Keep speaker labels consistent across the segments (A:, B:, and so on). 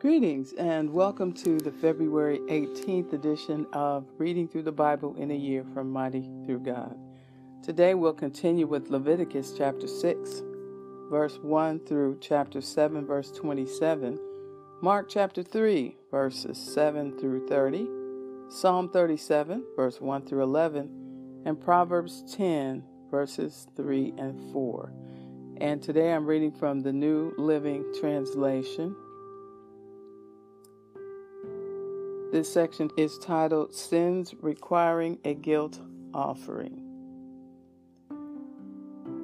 A: Greetings and welcome to the February 18th edition of Reading Through the Bible in a Year from Mighty Through God. Today we'll continue with Leviticus chapter 6, verse 1 through chapter 7, verse 27, Mark chapter 3, verses 7 through 30, Psalm 37, verse 1 through 11, and Proverbs 10, verses 3 and 4. And today I'm reading from the New Living Translation. This section is titled Sins Requiring a Guilt Offering.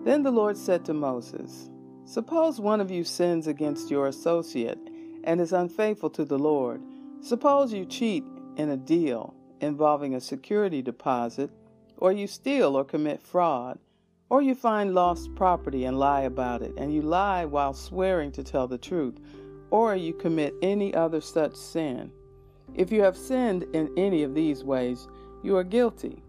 A: Then the Lord said to Moses, Suppose one of you sins against your associate and is unfaithful to the Lord. Suppose you cheat in a deal involving a security deposit, or you steal or commit fraud, or you find lost property and lie about it, and you lie while swearing to tell the truth, or you commit any other such sin. If you have sinned in any of these ways, you are guilty.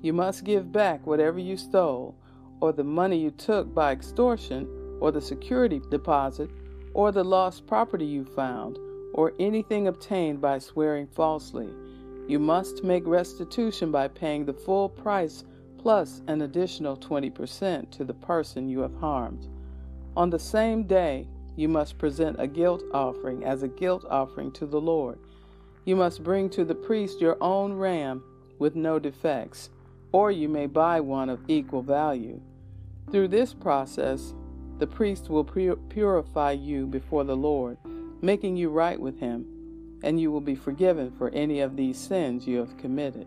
A: You must give back whatever you stole, or the money you took by extortion, or the security deposit, or the lost property you found, or anything obtained by swearing falsely. You must make restitution by paying the full price plus an additional 20% to the person you have harmed. On the same day, you must present a guilt offering as a guilt offering to the Lord. You must bring to the priest your own ram with no defects, or you may buy one of equal value. Through this process, the priest will purify you before the Lord, making you right with him, and you will be forgiven for any of these sins you have committed.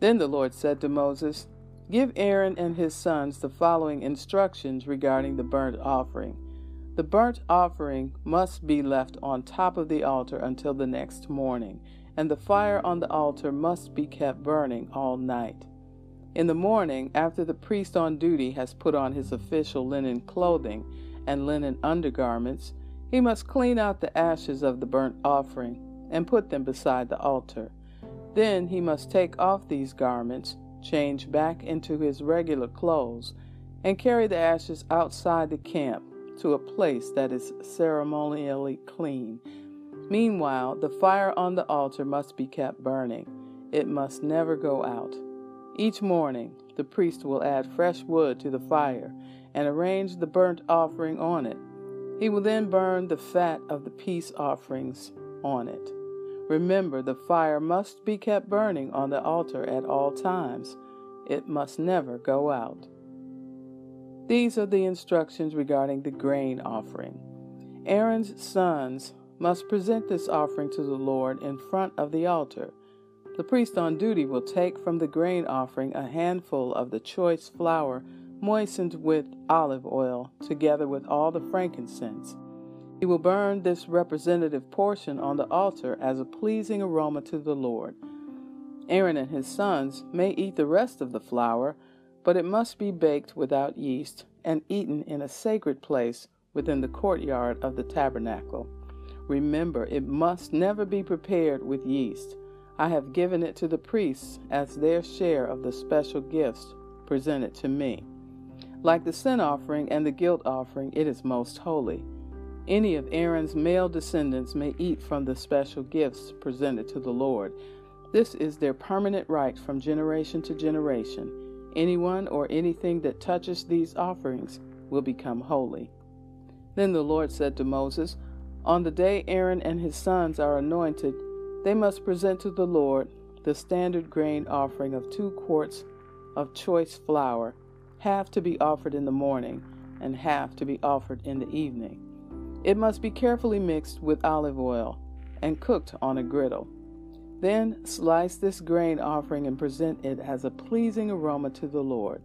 A: Then the Lord said to Moses, Give Aaron and his sons the following instructions regarding the burnt offering. The burnt offering must be left on top of the altar until the next morning, and the fire on the altar must be kept burning all night. In the morning, after the priest on duty has put on his official linen clothing and linen undergarments, he must clean out the ashes of the burnt offering and put them beside the altar. Then he must take off these garments, change back into his regular clothes, and carry the ashes outside the camp to a place that is ceremonially clean. Meanwhile, the fire on the altar must be kept burning. It must never go out. Each morning, the priest will add fresh wood to the fire and arrange the burnt offering on it. He will then burn the fat of the peace offerings on it. Remember, the fire must be kept burning on the altar at all times. It must never go out. These are the instructions regarding the grain offering. Aaron's sons must present this offering to the Lord in front of the altar. The priest on duty will take from the grain offering a handful of the choice flour moistened with olive oil, together with all the frankincense. He will burn this representative portion on the altar as a pleasing aroma to the Lord. Aaron and his sons may eat the rest of the flour but it must be baked without yeast and eaten in a sacred place within the courtyard of the tabernacle. Remember, it must never be prepared with yeast. I have given it to the priests as their share of the special gifts presented to me. Like the sin offering and the guilt offering, it is most holy. Any of Aaron's male descendants may eat from the special gifts presented to the Lord. This is their permanent right from generation to generation Anyone or anything that touches these offerings will become holy. Then the Lord said to Moses, On the day Aaron and his sons are anointed, they must present to the Lord the standard grain offering of two quarts of choice flour, half to be offered in the morning and half to be offered in the evening. It must be carefully mixed with olive oil and cooked on a griddle. Then slice this grain offering and present it as a pleasing aroma to the Lord.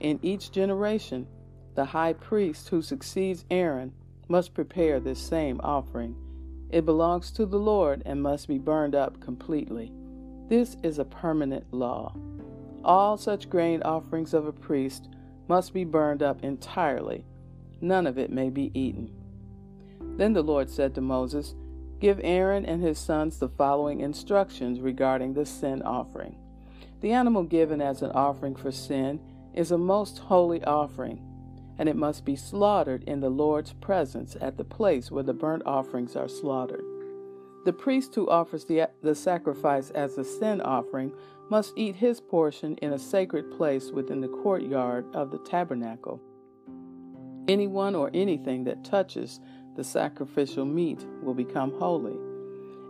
A: In each generation, the high priest who succeeds Aaron must prepare this same offering. It belongs to the Lord and must be burned up completely. This is a permanent law. All such grain offerings of a priest must be burned up entirely. None of it may be eaten. Then the Lord said to Moses, Give Aaron and his sons the following instructions regarding the sin offering. The animal given as an offering for sin is a most holy offering, and it must be slaughtered in the Lord's presence at the place where the burnt offerings are slaughtered. The priest who offers the, the sacrifice as a sin offering must eat his portion in a sacred place within the courtyard of the tabernacle. Anyone or anything that touches the sacrificial meat will become holy.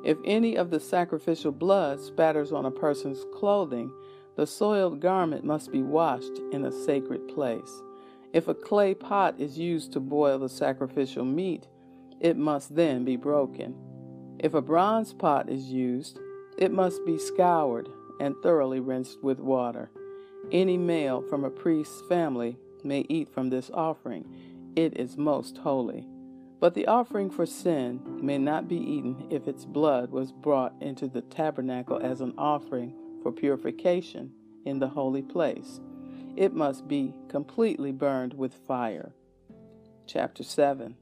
A: If any of the sacrificial blood spatters on a person's clothing, the soiled garment must be washed in a sacred place. If a clay pot is used to boil the sacrificial meat, it must then be broken. If a bronze pot is used, it must be scoured and thoroughly rinsed with water. Any male from a priest's family may eat from this offering. It is most holy. But the offering for sin may not be eaten if its blood was brought into the tabernacle as an offering for purification in the holy place. It must be completely burned with fire. Chapter 7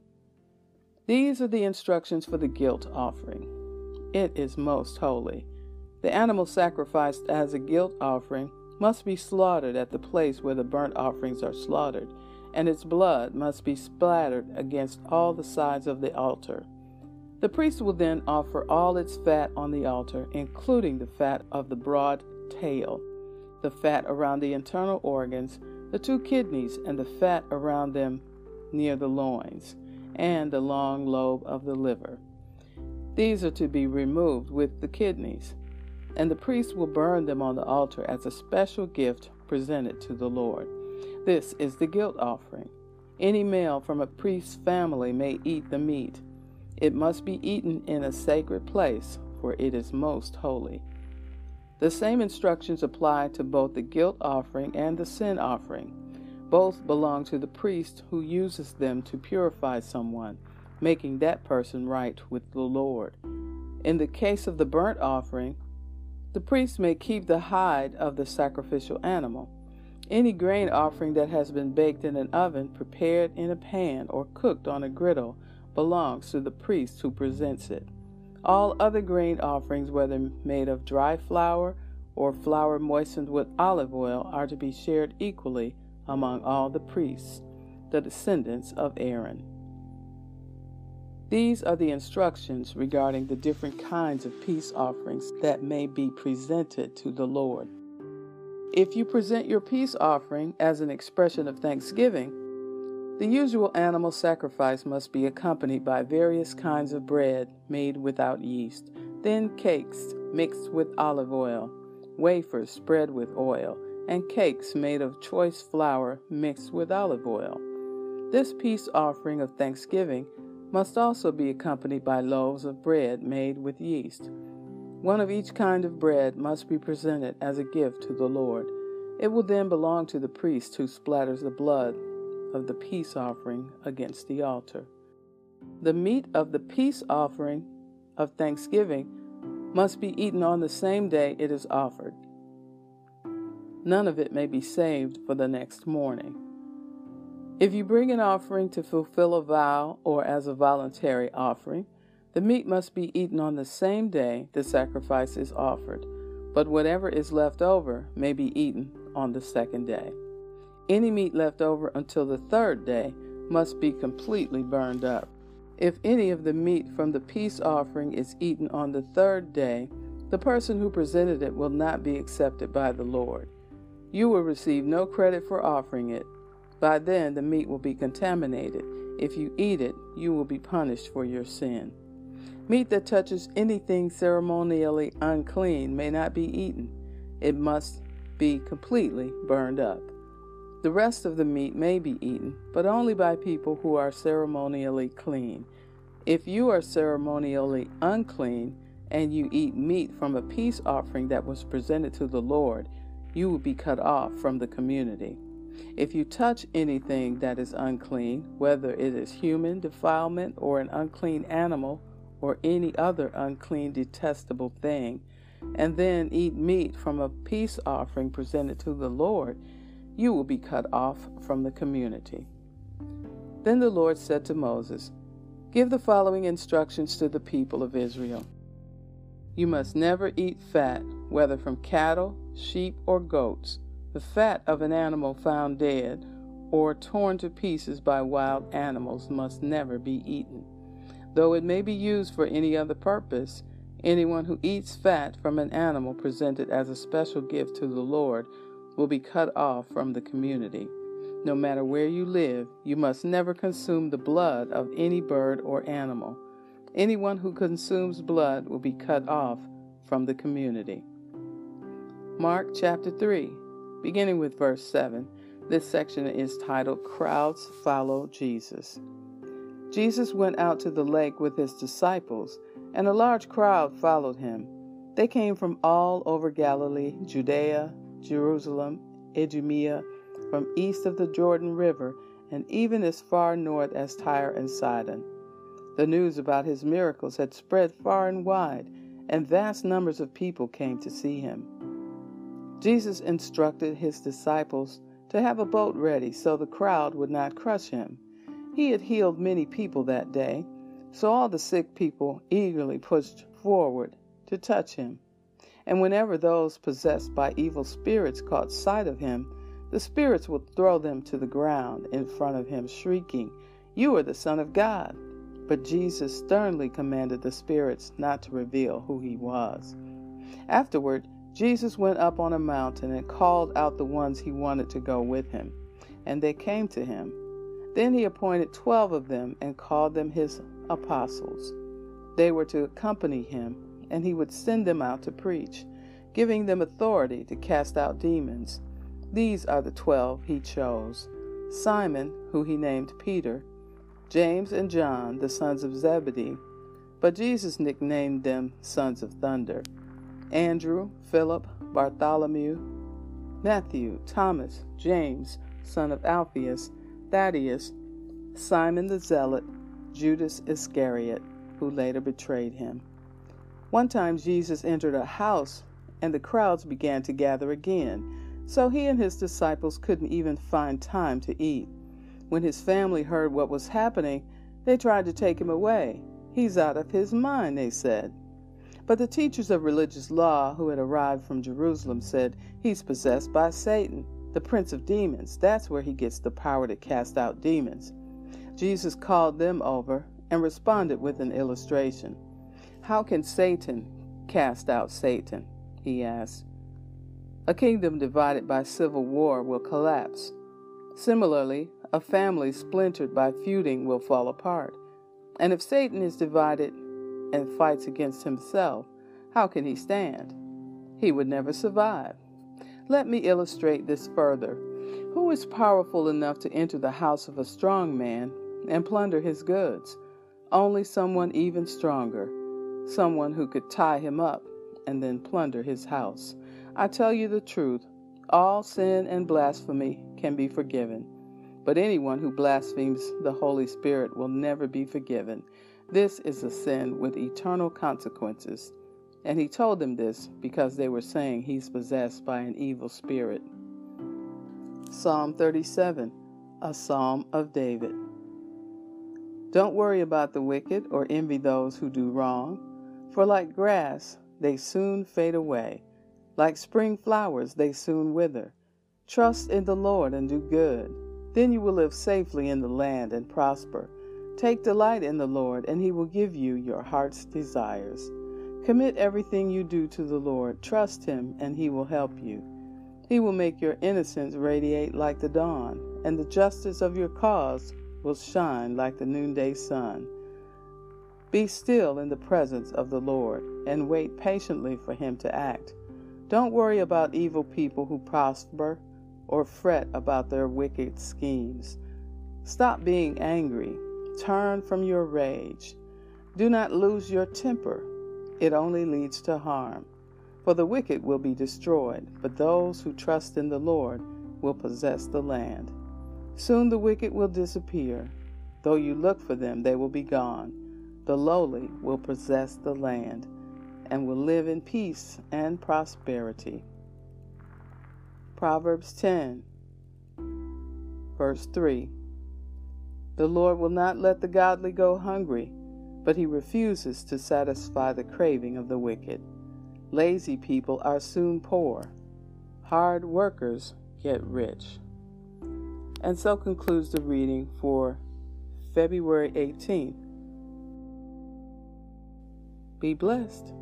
A: These are the instructions for the guilt offering. It is most holy. The animal sacrificed as a guilt offering must be slaughtered at the place where the burnt offerings are slaughtered, and its blood must be splattered against all the sides of the altar. The priest will then offer all its fat on the altar, including the fat of the broad tail, the fat around the internal organs, the two kidneys, and the fat around them near the loins, and the long lobe of the liver. These are to be removed with the kidneys, and the priest will burn them on the altar as a special gift presented to the Lord. This is the guilt offering. Any male from a priest's family may eat the meat. It must be eaten in a sacred place, for it is most holy. The same instructions apply to both the guilt offering and the sin offering. Both belong to the priest who uses them to purify someone, making that person right with the Lord. In the case of the burnt offering, the priest may keep the hide of the sacrificial animal. Any grain offering that has been baked in an oven, prepared in a pan, or cooked on a griddle belongs to the priest who presents it. All other grain offerings, whether made of dry flour or flour moistened with olive oil, are to be shared equally among all the priests, the descendants of Aaron. These are the instructions regarding the different kinds of peace offerings that may be presented to the Lord. If you present your peace offering as an expression of thanksgiving, the usual animal sacrifice must be accompanied by various kinds of bread made without yeast, then cakes mixed with olive oil, wafers spread with oil, and cakes made of choice flour mixed with olive oil. This peace offering of thanksgiving must also be accompanied by loaves of bread made with yeast. One of each kind of bread must be presented as a gift to the Lord. It will then belong to the priest who splatters the blood of the peace offering against the altar. The meat of the peace offering of thanksgiving must be eaten on the same day it is offered. None of it may be saved for the next morning. If you bring an offering to fulfill a vow or as a voluntary offering, the meat must be eaten on the same day the sacrifice is offered, but whatever is left over may be eaten on the second day. Any meat left over until the third day must be completely burned up. If any of the meat from the peace offering is eaten on the third day, the person who presented it will not be accepted by the Lord. You will receive no credit for offering it. By then, the meat will be contaminated. If you eat it, you will be punished for your sin. Meat that touches anything ceremonially unclean may not be eaten. It must be completely burned up. The rest of the meat may be eaten, but only by people who are ceremonially clean. If you are ceremonially unclean and you eat meat from a peace offering that was presented to the Lord, you will be cut off from the community. If you touch anything that is unclean, whether it is human defilement or an unclean animal or any other unclean, detestable thing, and then eat meat from a peace offering presented to the Lord, you will be cut off from the community. Then the Lord said to Moses, Give the following instructions to the people of Israel. You must never eat fat, whether from cattle, sheep, or goats, the fat of an animal found dead or torn to pieces by wild animals must never be eaten. Though it may be used for any other purpose, anyone who eats fat from an animal presented as a special gift to the Lord will be cut off from the community. No matter where you live, you must never consume the blood of any bird or animal. Anyone who consumes blood will be cut off from the community. Mark chapter 3, beginning with verse 7. This section is titled Crowds Follow Jesus. Jesus went out to the lake with his disciples, and a large crowd followed him. They came from all over Galilee, Judea, Jerusalem, Idumea, from east of the Jordan River, and even as far north as Tyre and Sidon. The news about his miracles had spread far and wide, and vast numbers of people came to see him. Jesus instructed his disciples to have a boat ready so the crowd would not crush him. He had healed many people that day, so all the sick people eagerly pushed forward to touch him. And whenever those possessed by evil spirits caught sight of him, the spirits would throw them to the ground in front of him, shrieking, You are the Son of God. But Jesus sternly commanded the spirits not to reveal who he was. Afterward, Jesus went up on a mountain and called out the ones he wanted to go with him, and they came to him. Then he appointed twelve of them and called them his apostles. They were to accompany him, and he would send them out to preach, giving them authority to cast out demons. These are the twelve he chose Simon, who he named Peter, James and John, the sons of Zebedee, but Jesus nicknamed them sons of thunder. Andrew, Philip, Bartholomew, Matthew, Thomas, James, son of Alphaeus, Thaddeus, Simon the Zealot, Judas Iscariot, who later betrayed him. One time Jesus entered a house, and the crowds began to gather again, so he and his disciples couldn't even find time to eat. When his family heard what was happening, they tried to take him away. He's out of his mind, they said. But the teachers of religious law who had arrived from Jerusalem said, He's possessed by Satan the prince of demons. That's where he gets the power to cast out demons. Jesus called them over and responded with an illustration. How can Satan cast out Satan? He asked. A kingdom divided by civil war will collapse. Similarly, a family splintered by feuding will fall apart. And if Satan is divided and fights against himself, how can he stand? He would never survive. Let me illustrate this further. Who is powerful enough to enter the house of a strong man and plunder his goods? Only someone even stronger, someone who could tie him up and then plunder his house. I tell you the truth, all sin and blasphemy can be forgiven, but anyone who blasphemes the Holy Spirit will never be forgiven. This is a sin with eternal consequences. And he told them this because they were saying he's possessed by an evil spirit. Psalm 37, a psalm of David. Don't worry about the wicked or envy those who do wrong, for like grass, they soon fade away. Like spring flowers, they soon wither. Trust in the Lord and do good. Then you will live safely in the land and prosper. Take delight in the Lord, and he will give you your heart's desires. Commit everything you do to the Lord. Trust Him, and He will help you. He will make your innocence radiate like the dawn, and the justice of your cause will shine like the noonday sun. Be still in the presence of the Lord, and wait patiently for Him to act. Don't worry about evil people who prosper, or fret about their wicked schemes. Stop being angry. Turn from your rage. Do not lose your temper it only leads to harm. For the wicked will be destroyed, but those who trust in the Lord will possess the land. Soon the wicked will disappear. Though you look for them, they will be gone. The lowly will possess the land and will live in peace and prosperity. Proverbs 10, verse 3 The Lord will not let the godly go hungry but he refuses to satisfy the craving of the wicked. Lazy people are soon poor. Hard workers get rich. And so concludes the reading for February 18th. Be blessed.